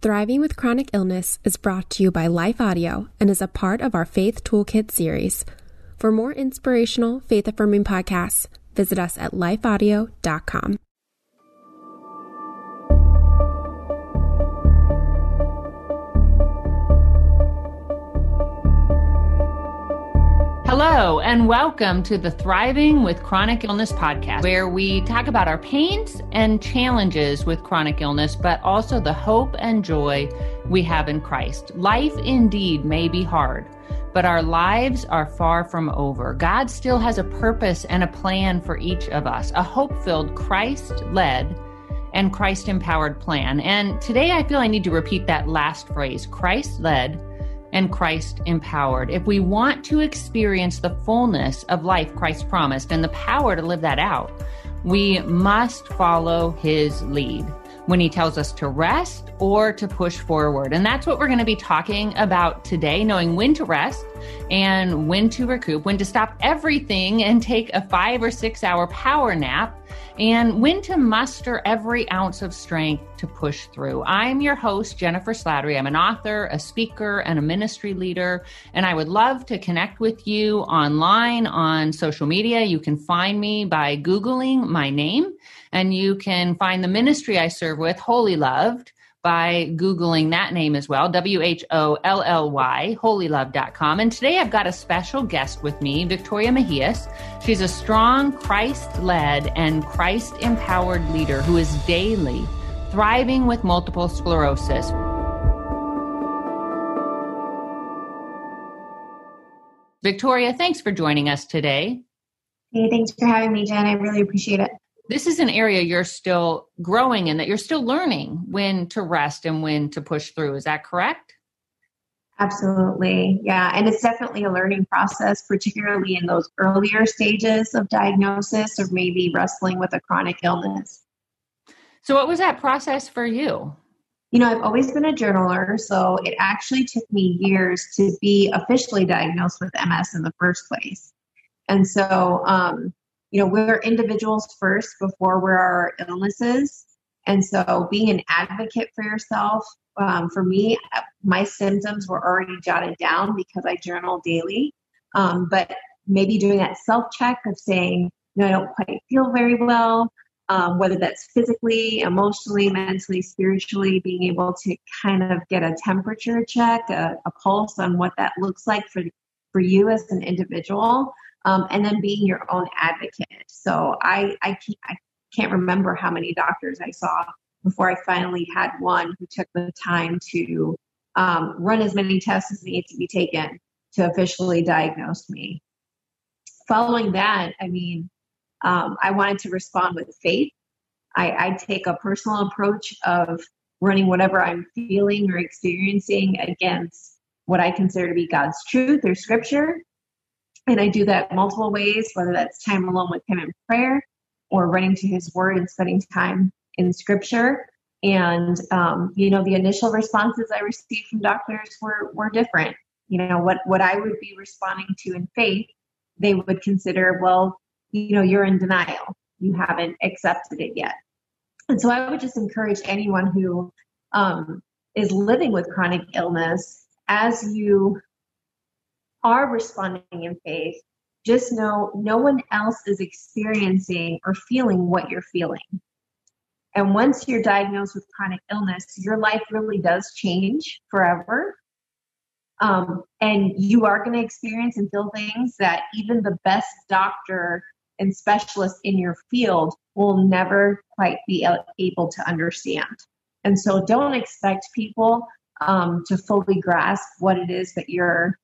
Thriving with Chronic Illness is brought to you by Life Audio and is a part of our Faith Toolkit series. For more inspirational, faith affirming podcasts, visit us at lifeaudio.com. Hello, and welcome to the Thriving with Chronic Illness podcast, where we talk about our pains and challenges with chronic illness, but also the hope and joy we have in Christ. Life indeed may be hard, but our lives are far from over. God still has a purpose and a plan for each of us, a hope filled, Christ led, and Christ empowered plan. And today I feel I need to repeat that last phrase Christ led and Christ empowered. If we want to experience the fullness of life Christ promised and the power to live that out, we must follow his lead when he tells us to rest or to push forward. And that's what we're going to be talking about today, knowing when to rest and when to recoup, when to stop everything and take a five or six hour power nap, and when to muster every ounce of strength to push through. I'm your host, Jennifer Slattery. I'm an author, a speaker, and a ministry leader, and I would love to connect with you online on social media. You can find me by Googling my name, and you can find the ministry I serve with, Wholly Loved by Googling that name as well, W H O L L Y, whollyloved.com. And today I've got a special guest with me, Victoria Mejias. She's a strong, Christ led, and Christ empowered leader who is daily thriving with multiple sclerosis. Victoria, thanks for joining us today. Hey, thanks for having me, Jen. I really appreciate it this is an area you're still growing in that you're still learning when to rest and when to push through. Is that correct? Absolutely. Yeah. And it's definitely a learning process, particularly in those earlier stages of diagnosis or maybe wrestling with a chronic illness. So, what was that process for you? You know, I've always been a journaler, so it actually took me years to be officially diagnosed with MS in the first place. And so, um, you know, we're individuals first before we're our illnesses. And so being an advocate for yourself, um, for me, my symptoms were already jotted down because I journal daily. Um, but maybe doing that self check of saying, you know, I don't quite feel very well, um, whether that's physically, emotionally, mentally, spiritually, being able to kind of get a temperature check, a, a pulse on what that looks like for, for you as an individual um, and then being your own advocate. So I, I, keep, I can't remember how many doctors I saw before I finally had one who took the time to um, run as many tests as needed to be taken to officially diagnose me. Following that, I mean, um, I wanted to respond with faith. I, I take a personal approach of running whatever I'm feeling or experiencing against what I consider to be God's truth or scripture and I do that multiple ways, whether that's time alone with Him in prayer or running to His Word and spending time in Scripture. And um, you know, the initial responses I received from doctors were were different. You know, what what I would be responding to in faith, they would consider, well, you know, you're in denial. You haven't accepted it yet. And so I would just encourage anyone who um, is living with chronic illness as you are responding in faith, just know no one else is experiencing or feeling what you're feeling. And once you're diagnosed with chronic illness, your life really does change forever. Um, and you are going to experience and feel things that even the best doctor and specialist in your field will never quite be able to understand. And so don't expect people um, to fully grasp what it is that you're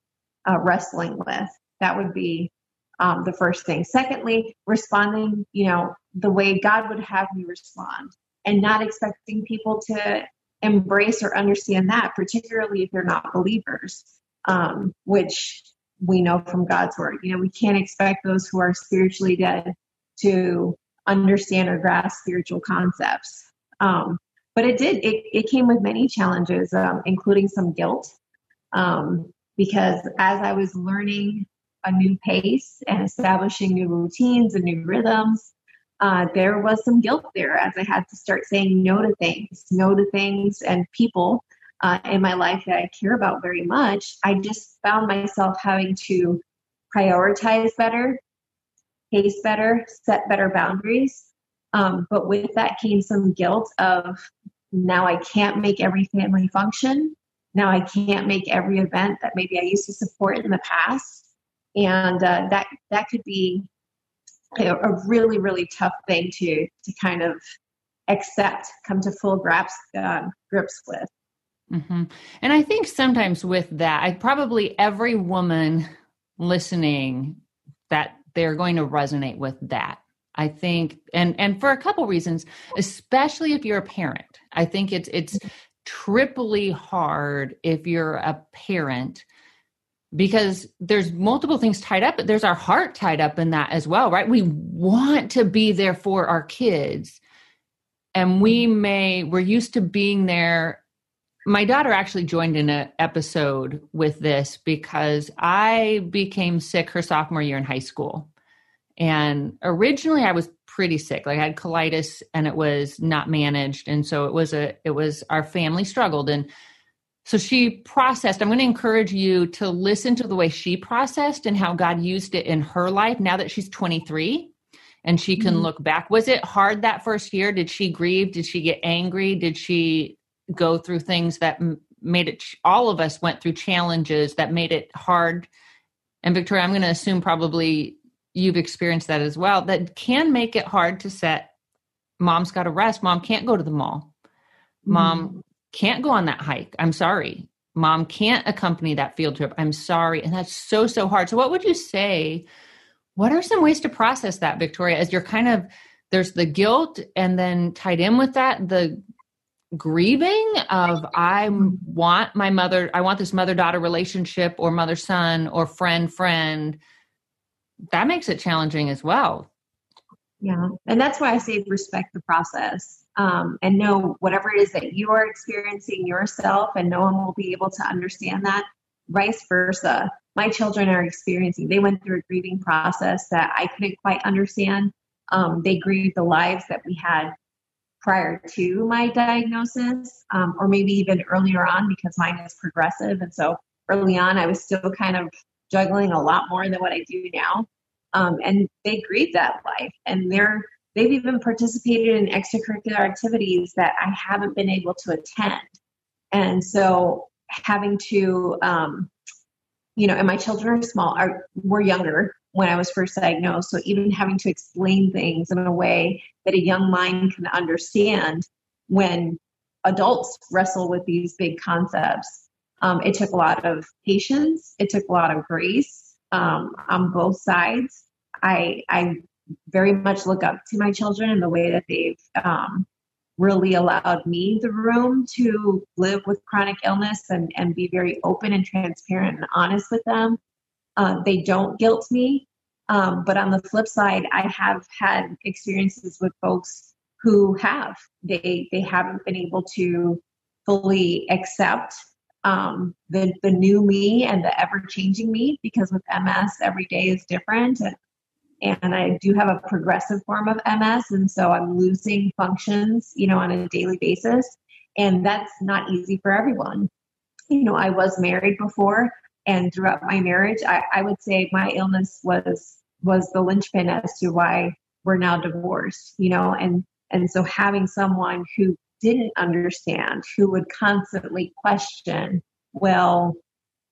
uh, wrestling with. That would be um, the first thing. Secondly, responding, you know, the way God would have me respond and not expecting people to embrace or understand that, particularly if they're not believers, um, which we know from God's word. You know, we can't expect those who are spiritually dead to understand or grasp spiritual concepts. Um, but it did, it, it came with many challenges, um, including some guilt. Um, because as I was learning a new pace and establishing new routines and new rhythms, uh, there was some guilt there as I had to start saying no to things, no to things and people uh, in my life that I care about very much. I just found myself having to prioritize better, pace better, set better boundaries. Um, but with that came some guilt of now I can't make every family function. Now I can't make every event that maybe I used to support in the past. And uh, that that could be a really really tough thing to to kind of accept come to full grips uh, grips with mm-hmm. and i think sometimes with that i probably every woman listening that they're going to resonate with that i think and and for a couple reasons especially if you're a parent i think it's it's triply hard if you're a parent because there's multiple things tied up but there's our heart tied up in that as well right? We want to be there for our kids. And we may we're used to being there. My daughter actually joined in an episode with this because i became sick her sophomore year in high school. And originally i was pretty sick like i had colitis and it was not managed and so it was a it was our family struggled and so she processed. I'm going to encourage you to listen to the way she processed and how God used it in her life now that she's 23 and she can mm-hmm. look back. Was it hard that first year? Did she grieve? Did she get angry? Did she go through things that made it, all of us went through challenges that made it hard? And Victoria, I'm going to assume probably you've experienced that as well. That can make it hard to set mom's got to rest. Mom can't go to the mall. Mom mm-hmm can't go on that hike. I'm sorry. Mom can't accompany that field trip. I'm sorry. And that's so, so hard. So, what would you say? What are some ways to process that, Victoria, as you're kind of there's the guilt and then tied in with that, the grieving of I want my mother, I want this mother daughter relationship or mother son or friend friend. That makes it challenging as well. Yeah. And that's why I say respect the process um, and know whatever it is that you are experiencing yourself, and no one will be able to understand that. Vice versa. My children are experiencing, they went through a grieving process that I couldn't quite understand. Um, they grieved the lives that we had prior to my diagnosis, um, or maybe even earlier on because mine is progressive. And so early on, I was still kind of juggling a lot more than what I do now. Um, and they grieved that life, and they're They've even participated in extracurricular activities that I haven't been able to attend. And so having to, um, you know, and my children are small, are, were younger when I was first diagnosed. So even having to explain things in a way that a young mind can understand when adults wrestle with these big concepts, um, it took a lot of patience. It took a lot of grace um, on both sides. I, I very much look up to my children and the way that they've um, really allowed me the room to live with chronic illness and, and be very open and transparent and honest with them. Uh, they don't guilt me. Um, but on the flip side, I have had experiences with folks who have. They they haven't been able to fully accept um, the the new me and the ever changing me because with MS, every day is different, and and I do have a progressive form of MS, and so I'm losing functions, you know, on a daily basis, and that's not easy for everyone. You know, I was married before, and throughout my marriage, I, I would say my illness was was the linchpin as to why we're now divorced. You know, and and so having someone who didn't understand, who would constantly question, well,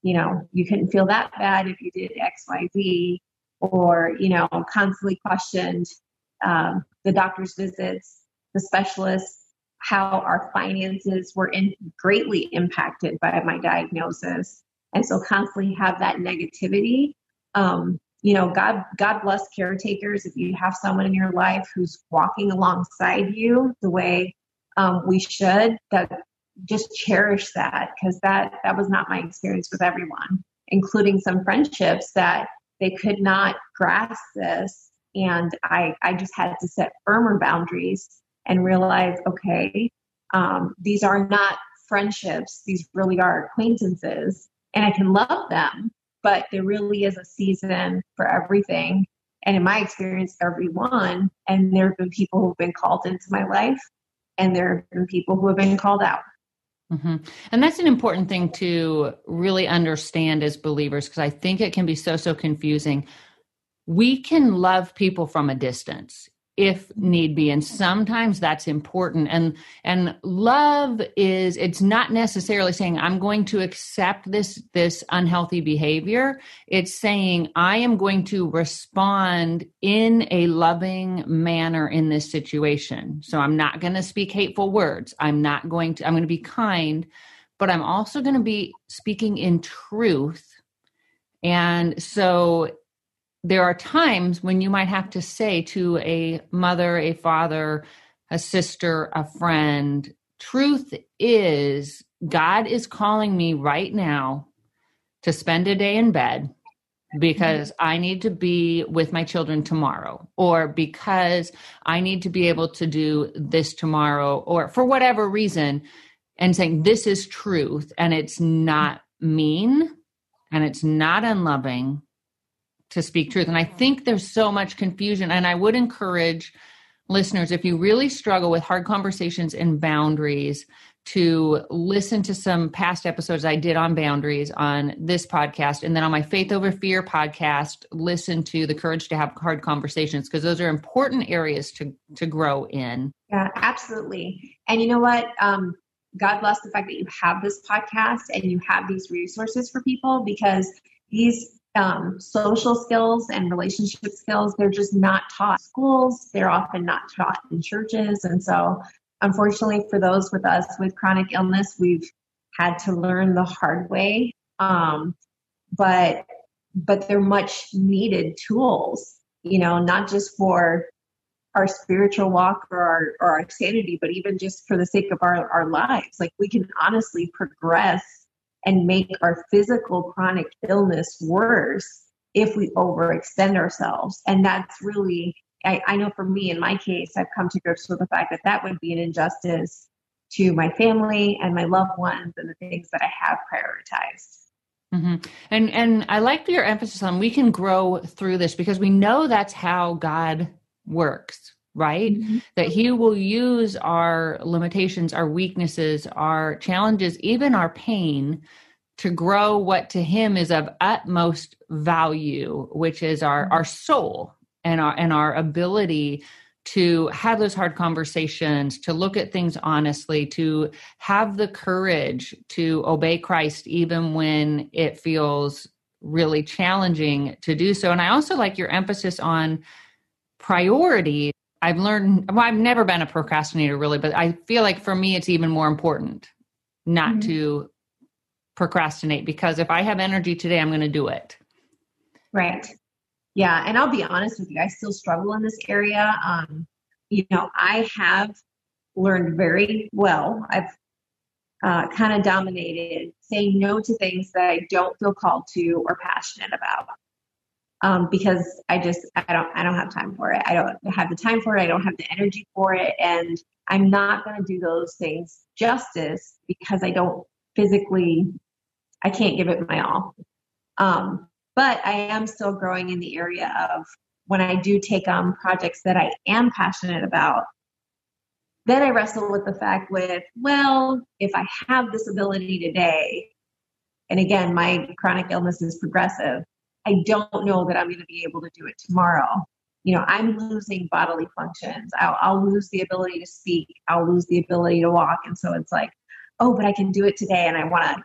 you know, you couldn't feel that bad if you did X, Y, Z or you know constantly questioned um, the doctor's visits the specialists how our finances were in, greatly impacted by my diagnosis. And so constantly have that negativity. Um, you know god god bless caretakers. If you have someone in your life who's walking alongside you the way um, we should that just cherish that because that that was not my experience with everyone including some friendships that they could not grasp this. And I, I just had to set firmer boundaries and realize, okay, um, these are not friendships. These really are acquaintances. And I can love them, but there really is a season for everything. And in my experience, everyone, and there have been people who've been called into my life, and there have been people who have been called out. Mm-hmm. And that's an important thing to really understand as believers because I think it can be so, so confusing. We can love people from a distance if need be and sometimes that's important. And and love is it's not necessarily saying i'm going to accept this this unhealthy behavior. It's saying i am going to respond in a loving manner in this situation. So i'm not going to speak hateful words. I'm not going to i'm going to be kind but i'm also going to be speaking in truth. And so there are times when you might have to say to a mother, a father, a sister, a friend, truth is God is calling me right now to spend a day in bed because mm-hmm. I need to be with my children tomorrow, or because I need to be able to do this tomorrow, or for whatever reason, and saying this is truth and it's not mean and it's not unloving to speak truth. And I think there's so much confusion. And I would encourage listeners, if you really struggle with hard conversations and boundaries, to listen to some past episodes I did on boundaries on this podcast. And then on my Faith Over Fear podcast, listen to the courage to have hard conversations because those are important areas to, to grow in. Yeah, absolutely. And you know what? Um, God bless the fact that you have this podcast and you have these resources for people because these um, social skills and relationship skills, they're just not taught in schools. They're often not taught in churches. And so, unfortunately, for those with us with chronic illness, we've had to learn the hard way. Um, but but they're much needed tools, you know, not just for our spiritual walk or our, or our sanity, but even just for the sake of our, our lives. Like we can honestly progress and make our physical chronic illness worse if we overextend ourselves. And that's really, I, I, know for me, in my case, I've come to grips with the fact that that would be an injustice to my family and my loved ones and the things that I have prioritized. Mm-hmm. And and I like your emphasis on we can grow through this because we know that's how God works right? Mm-hmm. That He will use our limitations, our weaknesses, our challenges, even our pain to grow what to Him is of utmost value, which is our, mm-hmm. our soul and our and our ability to have those hard conversations, to look at things honestly, to have the courage to obey Christ even when it feels really challenging to do so. And I also like your emphasis on priority I've learned, well, I've never been a procrastinator really, but I feel like for me, it's even more important not mm-hmm. to procrastinate because if I have energy today, I'm going to do it. Right. Yeah. And I'll be honest with you, I still struggle in this area. Um, you know, I have learned very well. I've uh, kind of dominated saying no to things that I don't feel called to or passionate about um, because I just I don't I don't have time for it. I don't have the time for it. I don't have the energy for it, and I'm not going to do those things justice because I don't physically I can't give it my all. Um, but I am still growing in the area of when I do take on projects that I am passionate about. Then I wrestle with the fact with, well, if I have this ability today, and again, my chronic illness is progressive, I don't know that I'm going to be able to do it tomorrow. You know, I'm losing bodily functions. I'll, I'll lose the ability to speak. I'll lose the ability to walk. And so it's like, oh, but I can do it today. And I want to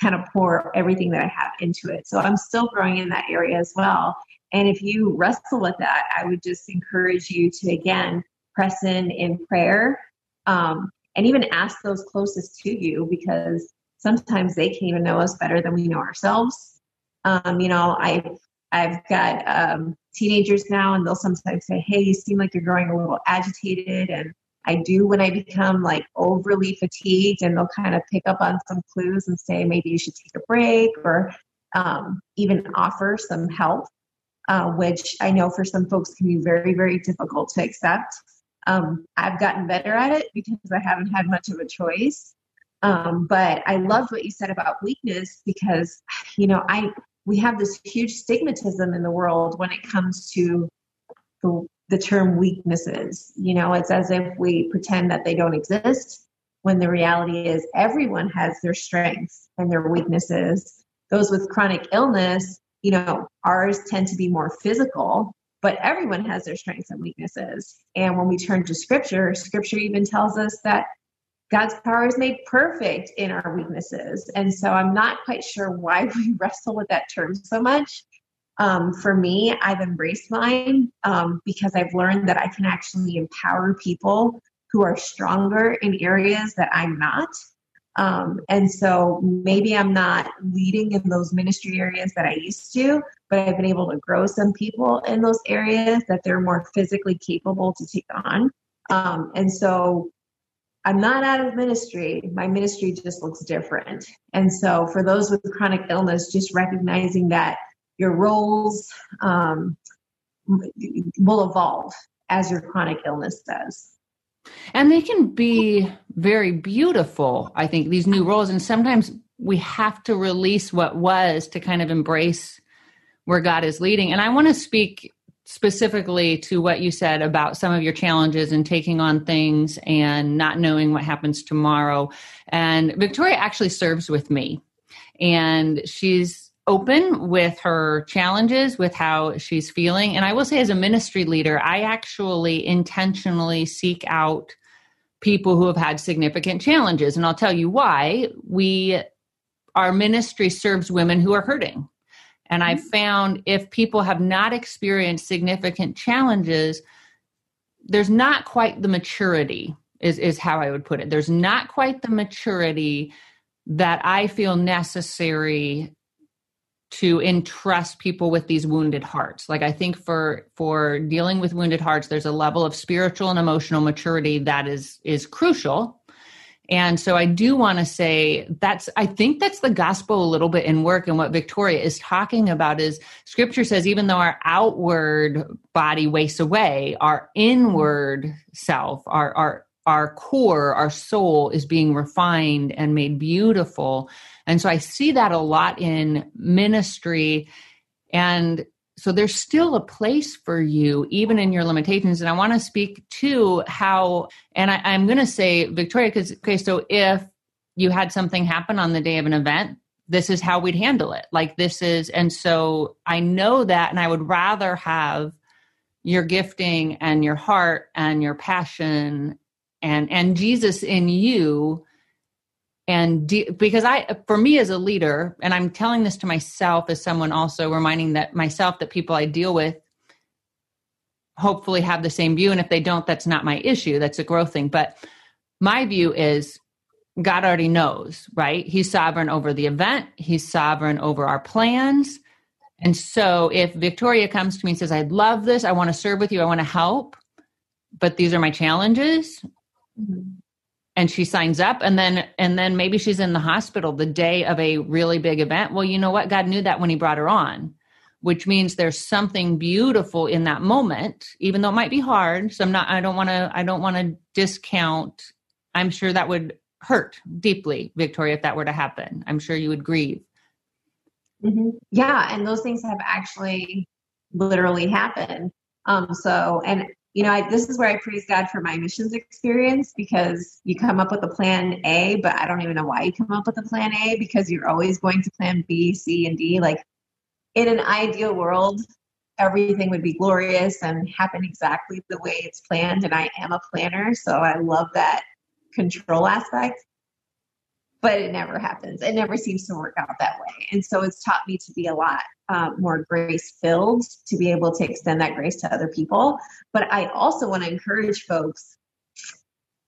kind of pour everything that I have into it. So I'm still growing in that area as well. And if you wrestle with that, I would just encourage you to, again, press in in prayer um, and even ask those closest to you because sometimes they can even know us better than we know ourselves. Um, you know, I I've got um, teenagers now, and they'll sometimes say, "Hey, you seem like you're growing a little agitated." And I do when I become like overly fatigued, and they'll kind of pick up on some clues and say, "Maybe you should take a break," or um, even offer some help, uh, which I know for some folks can be very, very difficult to accept. Um, I've gotten better at it because I haven't had much of a choice. Um, but I loved what you said about weakness because, you know, I we have this huge stigmatism in the world when it comes to the, the term weaknesses. You know, it's as if we pretend that they don't exist when the reality is everyone has their strengths and their weaknesses. Those with chronic illness, you know, ours tend to be more physical, but everyone has their strengths and weaknesses. And when we turn to scripture, scripture even tells us that God's power is made perfect in our weaknesses. And so I'm not quite sure why we wrestle with that term so much. Um, for me, I've embraced mine um, because I've learned that I can actually empower people who are stronger in areas that I'm not. Um, and so maybe I'm not leading in those ministry areas that I used to, but I've been able to grow some people in those areas that they're more physically capable to take on. Um, and so I'm not out of ministry. My ministry just looks different. And so for those with chronic illness, just recognizing that your roles um, will evolve as your chronic illness does. And they can be very beautiful, I think, these new roles. And sometimes we have to release what was to kind of embrace where God is leading. And I want to speak specifically to what you said about some of your challenges and taking on things and not knowing what happens tomorrow. And Victoria actually serves with me, and she's open with her challenges, with how she's feeling. And I will say, as a ministry leader, I actually intentionally seek out people who have had significant challenges. And I'll tell you why. We, our ministry serves women who are hurting. And I've mm-hmm. found if people have not experienced significant challenges, there's not quite the maturity, is, is how I would put it. There's not quite the maturity that I feel necessary to entrust people with these wounded hearts like i think for for dealing with wounded hearts there's a level of spiritual and emotional maturity that is is crucial and so i do want to say that's i think that's the gospel a little bit in work and what victoria is talking about is scripture says even though our outward body wastes away our inward self our our our core our soul is being refined and made beautiful and so I see that a lot in ministry. And so there's still a place for you, even in your limitations. And I want to speak to how, and I, am going to say, Victoria, because, okay, so if you had something happen on the day of an event, this is how we'd handle it. Like this is, and so I know that, and I would rather have your gifting and your heart and your passion and and Jesus in you and de- because i for me as a leader and i'm telling this to myself as someone also reminding that myself that people i deal with hopefully have the same view. And if they don't that's not my issue. That's a growth thing. But my view is god already knows right? He's sovereign over the event. He's sovereign over our plans. And so if victoria comes to me and says i love this. I want to serve with you. I want to help but these are my challenges mm-hmm and she signs up and then and then maybe she's in the hospital the day of a really big event. Well you know what? God knew that when he brought her on which means there's something beautiful in that moment even though it might be hard. So i'm not i don't want to i don't want to discount. I'm sure that would hurt deeply victoria if that were to happen. I'm sure you would grieve. Mm-hmm. yeah and those things have actually literally happened. Um so and you know, I, this is where I praise God for my missions experience because you come up with a plan A, but I don't even know why you come up with a plan A because you're always going to plan B, C, and D. Like in an ideal world, everything would be glorious and happen exactly the way it's planned. And I am a planner, so I love that control aspect but it never happens. It never seems to work out that way. And so it's taught me to be a lot um, more grace filled to be able to extend that grace to other people. But I also want to encourage folks.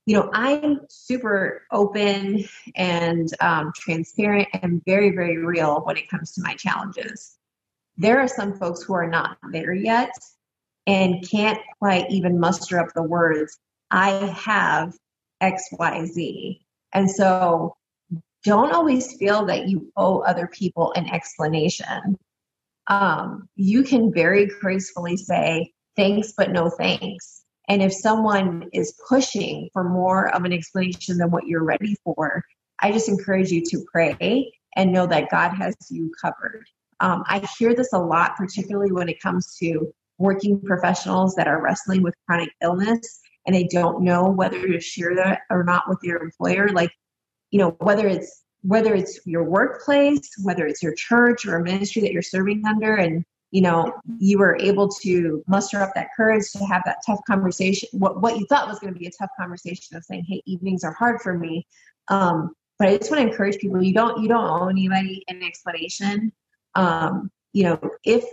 You know, I'm super open and um, transparent and very, very real when it comes to my challenges. There are some folks who are not there yet and can't quite even muster up the words, I have XYZ. And so don't always feel that you owe other people an explanation. Um, you can very gracefully say, thanks, but no thanks. And if someone is pushing for more of an explanation than what you're ready for, I just encourage you to pray and know that God has you covered. um, I hear this a lot, particularly when it comes to working professionals that are wrestling with chronic illness and they don't know whether to share that or not with their employer. Like, you know, whether it's whether it's your workplace, whether it's your church or a ministry that you're serving under, and you know, you were able to muster up that courage to have that tough conversation. What what you thought was going to be a tough conversation of saying, "Hey, evenings are hard for me." Um, but I just want to encourage people: you don't you don't owe anybody an explanation. Um, you know, if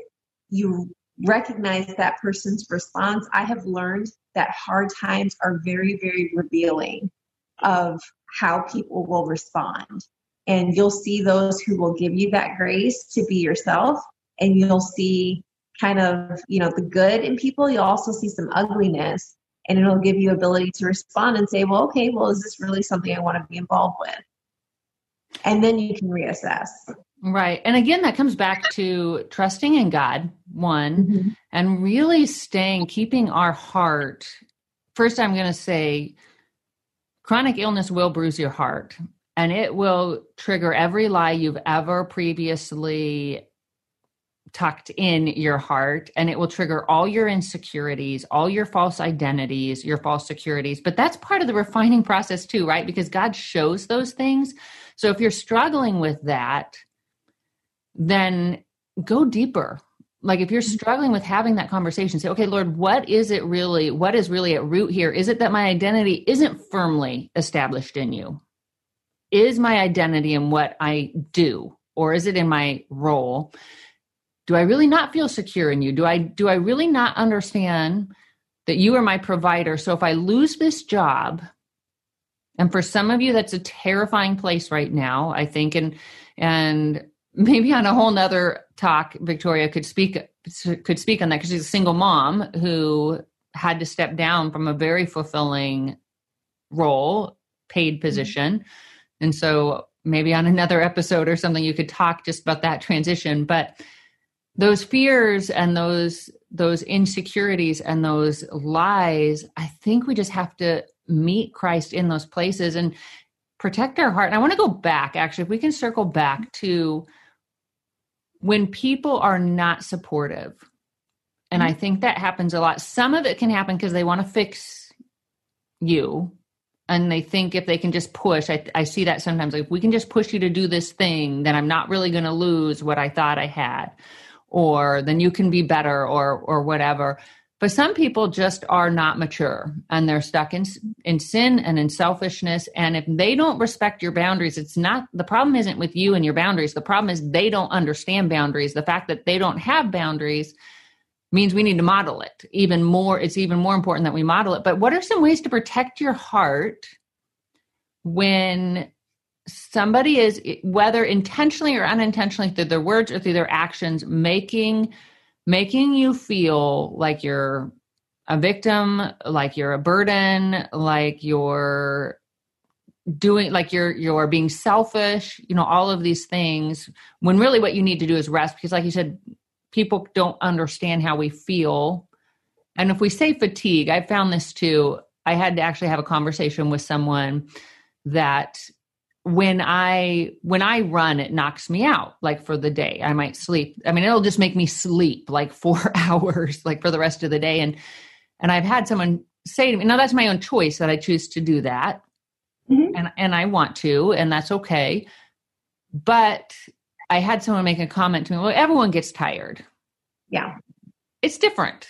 you recognize that person's response, I have learned that hard times are very very revealing of how people will respond. And you'll see those who will give you that grace to be yourself and you'll see kind of you know the good in people. You'll also see some ugliness and it'll give you ability to respond and say well okay well is this really something i want to be involved with? And then you can reassess. Right. And again that comes back to trusting in god one mm-hmm. and really staying keeping our heart. First i'm going to say chronic illness will bruise your heart and it will trigger every lie you've ever previously tucked in your heart and it will trigger all your insecurities, all your false identities, your false securities. But that's part of the refining process too, right? Because God shows those things. So if you're struggling with that, then go deeper. Like if you're mm-hmm. struggling with having that conversation, say, okay, Lord, what is it really? What is really at root here? Is it that my identity isn't firmly established in you? Is my identity in what I do? Or is it in my role? do i really not feel secure in you do i do i really not understand that you are my provider so if i lose this job and for some of you that's a terrifying place right now i think and and maybe on a whole nother talk victoria could speak could speak on that because she's a single mom who had to step down from a very fulfilling role paid mm-hmm. position. And so maybe on another episode or something you could talk just about that transition. But those fears and those those insecurities and those lies i think we just have to meet christ in those places and protect our heart. And i want to go back actually if we can circle back to when people are not supportive and i mm-hmm. think that happens a lot. Some of it can happen because they want to fix you and they think if they can just push I, I see that sometimes like if we can just push you to do this thing then i'm not really going to lose what i thought i had or then you can be better or or whatever but some people just are not mature and they're stuck in in sin and in selfishness. And if they don't respect your boundaries it's not the problem isn't with you and your boundaries. The problem is they don't understand boundaries. The fact that they don't have boundaries means we need to model it even more. It's even more important that we model it. But what are some ways to protect your heart when somebody is whether intentionally or unintentionally through their words or through their actions making making you feel like you're a victim like you're a burden like you're doing like you're you're being selfish you know all of these things when really what you need to do is rest. Because like you said people don't understand how we feel. And if we say fatigue i found this too. I had to actually have a conversation with someone that when I when I run, it knocks me out like for the day. I might sleep. I mean, it'll just make me sleep like four hours, like for the rest of the day. And and I've had someone say to me, now that's my own choice that I choose to do that. Mm-hmm. And and I want to, and that's okay. But I had someone make a comment to me, well, everyone gets tired. Yeah. It's different.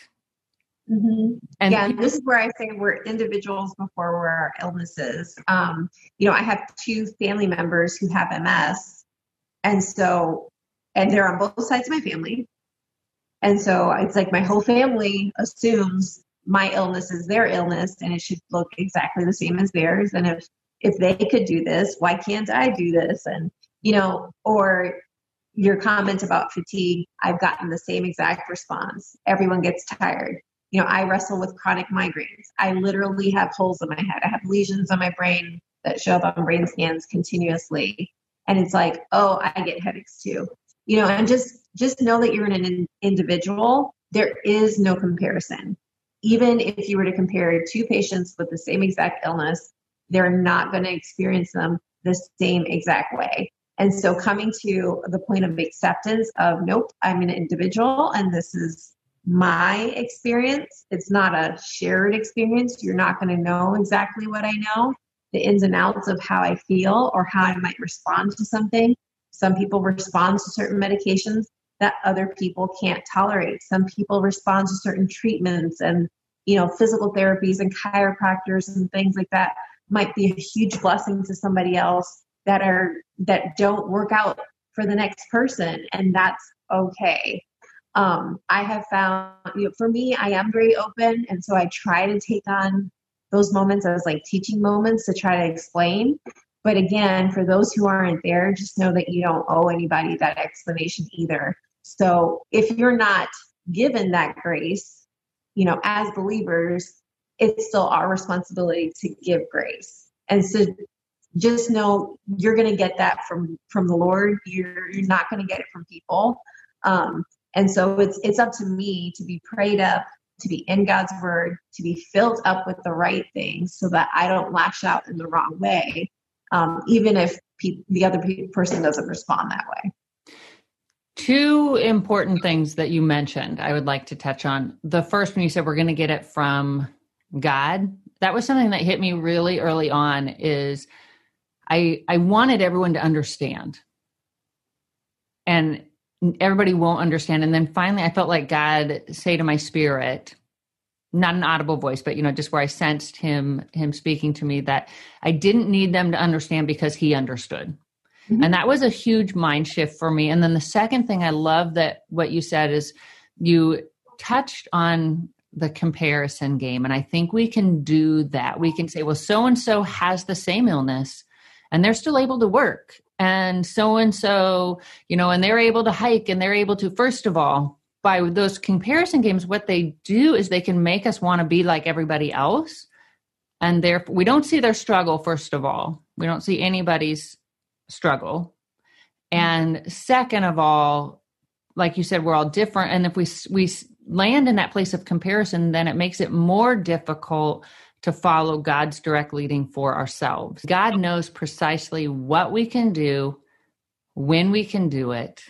Mm-hmm. And yeah, this is where I say we're individuals before we're our illnesses. Um, you know, I have two family members who have MS, and so, and they're on both sides of my family. And so it's like my whole family assumes my illness is their illness and it should look exactly the same as theirs. And if if they could do this, why can't I do this? And you know, or your comment about fatigue, I've gotten the same exact response. Everyone gets tired you know, I wrestle with chronic migraines. I literally have holes in my head. I have lesions on my brain that show up on brain scans continuously. And it's like, oh, I get headaches too. You know, and just just know that you're in an individual. There is no comparison. Even if you were to compare two patients with the same exact illness, they're not going to experience them the same exact way. And so coming to the point of acceptance of, nope, I'm an individual and this is my experience. It's not a shared experience. You're not going to know exactly what I know, the ins and outs of how I feel or how I might respond to something. Some people respond to certain medications that other people can't tolerate. Some people respond to certain treatments and you know physical therapies and chiropractors and things like that might be a huge blessing to somebody else that are that don't work out for the next person and that's okay um, i have found you know, for me i am very open and so i try to take on those moments as like teaching moments to try to explain but again for those who aren't there just know that you don't owe anybody that explanation either so if you're not given that grace you know as believers it's still our responsibility to give grace and so just know you're going to get that from from the Lord. You're you're not going to get it from people. Um, and so it's it's up to me to be prayed up, to be in God's word, to be filled up with the right things, so that I don't lash out in the wrong way, um, even if pe- the other pe- person doesn't respond that way. Two important things that you mentioned, I would like to touch on. The first, when you said we're going to get it from God, that was something that hit me really early on. Is I I wanted everyone to understand. And everybody won't understand. And then finally I felt like God say to my spirit, not an audible voice, but you know, just where I sensed him him speaking to me that I didn't need them to understand because he understood. Mm-hmm. And that was a huge mind shift for me. And then the second thing I love that what you said is you touched on the comparison game. And I think we can do that. We can say, well, so and so has the same illness and they're still able to work and so and so you know and they're able to hike and they're able to first of all by those comparison games what they do is they can make us want to be like everybody else. And therefore we don't see their struggle first of all. We don't see anybody's struggle. And second of all like you said we're all different. And if we we land in that place of comparison then it makes it more difficult to follow God's direct leading for ourselves. God knows precisely what we can do, when we can do it,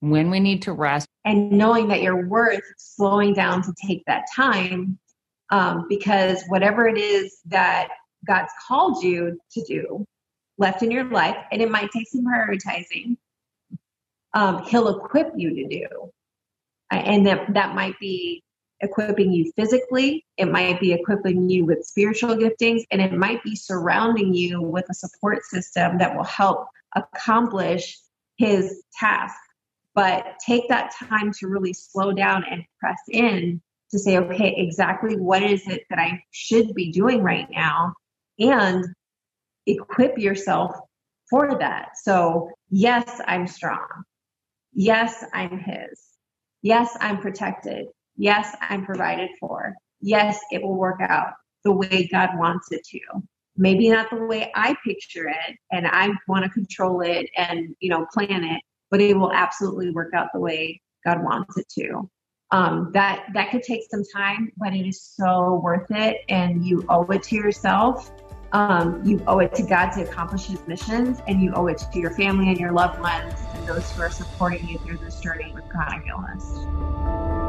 when we need to rest. And knowing that you're worth slowing down to take that time um, because whatever it is that God's called you to do left in your life, and it might take some prioritizing, um, He'll equip you to do. And that, that might be equipping you physically, it might be equipping you with spiritual giftings, and it might be surrounding you with a support system that will help accomplish his task. But take that time to really slow down and press in to say, okay, exactly what is it that I should be doing right now? And equip yourself for that. So, yes, I'm strong. Yes, I'm his. Yes, I'm protected. Yes, I'm provided for. Yes, it will work out the way God wants it to. Maybe not the way I picture it and I want to control it and, you know, plan it, but it will absolutely work out the way God wants it to. Um, that that could take some time, but it is so worth it, and you owe it to yourself. Um, you owe it to God to accomplish His missions, and you owe it to your family and your loved ones and those who are supporting you through this journey with chronic illness.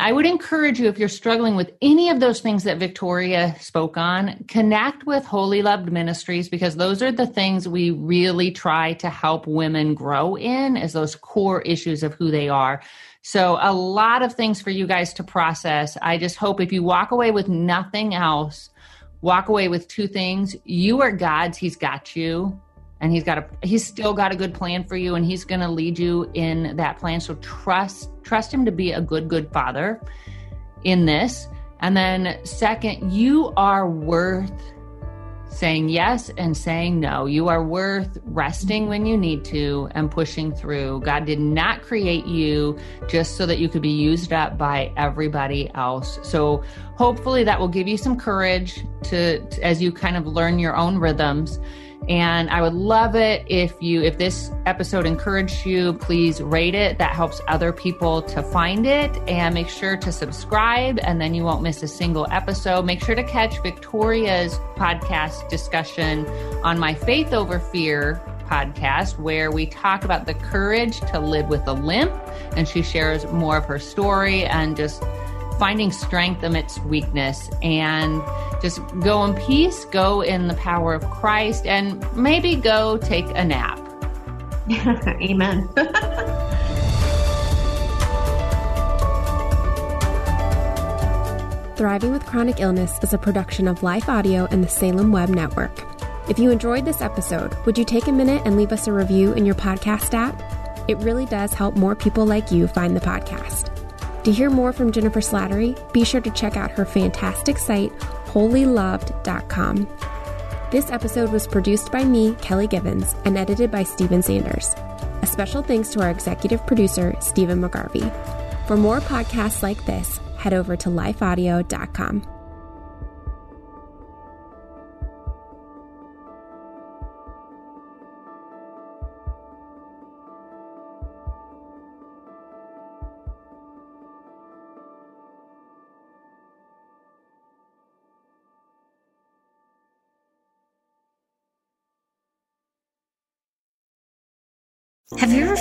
I would encourage you, if you're struggling with any of those things that Victoria spoke on, connect with Wholly Loved Ministries because those are the things we really try to help women grow in as those core issues of who they are. So, a lot of things for you guys to process. I just hope if you walk away with nothing else, walk away with two things. You are God's, He's got you and he's got a he's still got a good plan for you and he's going to lead you in that plan. So trust trust him to be a good good father in this. And then second you are worth saying yes and saying no. You are worth resting when you need to and pushing through. God did not create you just so that you could be used up by everybody else. So hopefully that will give you some courage to, to as you kind of learn your own rhythms And I would love it if you, if this episode encouraged you, please rate it. That helps other people to find it. And make sure to subscribe, and then you won't miss a single episode. Make sure to catch Victoria's podcast discussion on my Faith Over Fear podcast, where we talk about the courage to live with a limp. And she shares more of her story and just finding strength amidst weakness and just go in peace, go in the power of Christ, and maybe go take a nap. Amen. Thriving with Chronic Illness is a production of Life Audio and the Salem Web Network. If you enjoyed this episode, would you take a minute and leave us a review in your podcast app? It really does help more people like you find the podcast. To hear more from Jennifer Slattery, be sure to check out her fantastic site, whollyloved.com. This episode was produced by me, Kelly Givens, and edited by Stephen Sanders. A special thanks to our executive producer, Stephen McGarvey. For more podcasts like this, head over to lifeaudio.com.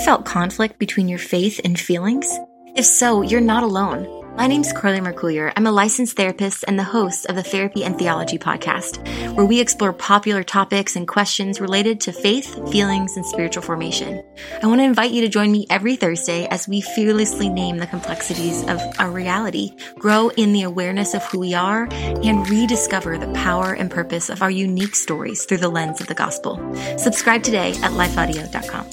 felt conflict between your faith and feelings? If so, you're not alone. My name's Carly Mercourier. I'm a licensed therapist and the host of the Therapy and Theology podcast, where we explore popular topics and questions related to faith, feelings, and spiritual formation. I want to invite you to join me every Thursday as we fearlessly name the complexities of our reality, grow in the awareness of who we are, and rediscover the power and purpose of our unique stories through the lens of the gospel. Subscribe today at lifeaudio.com.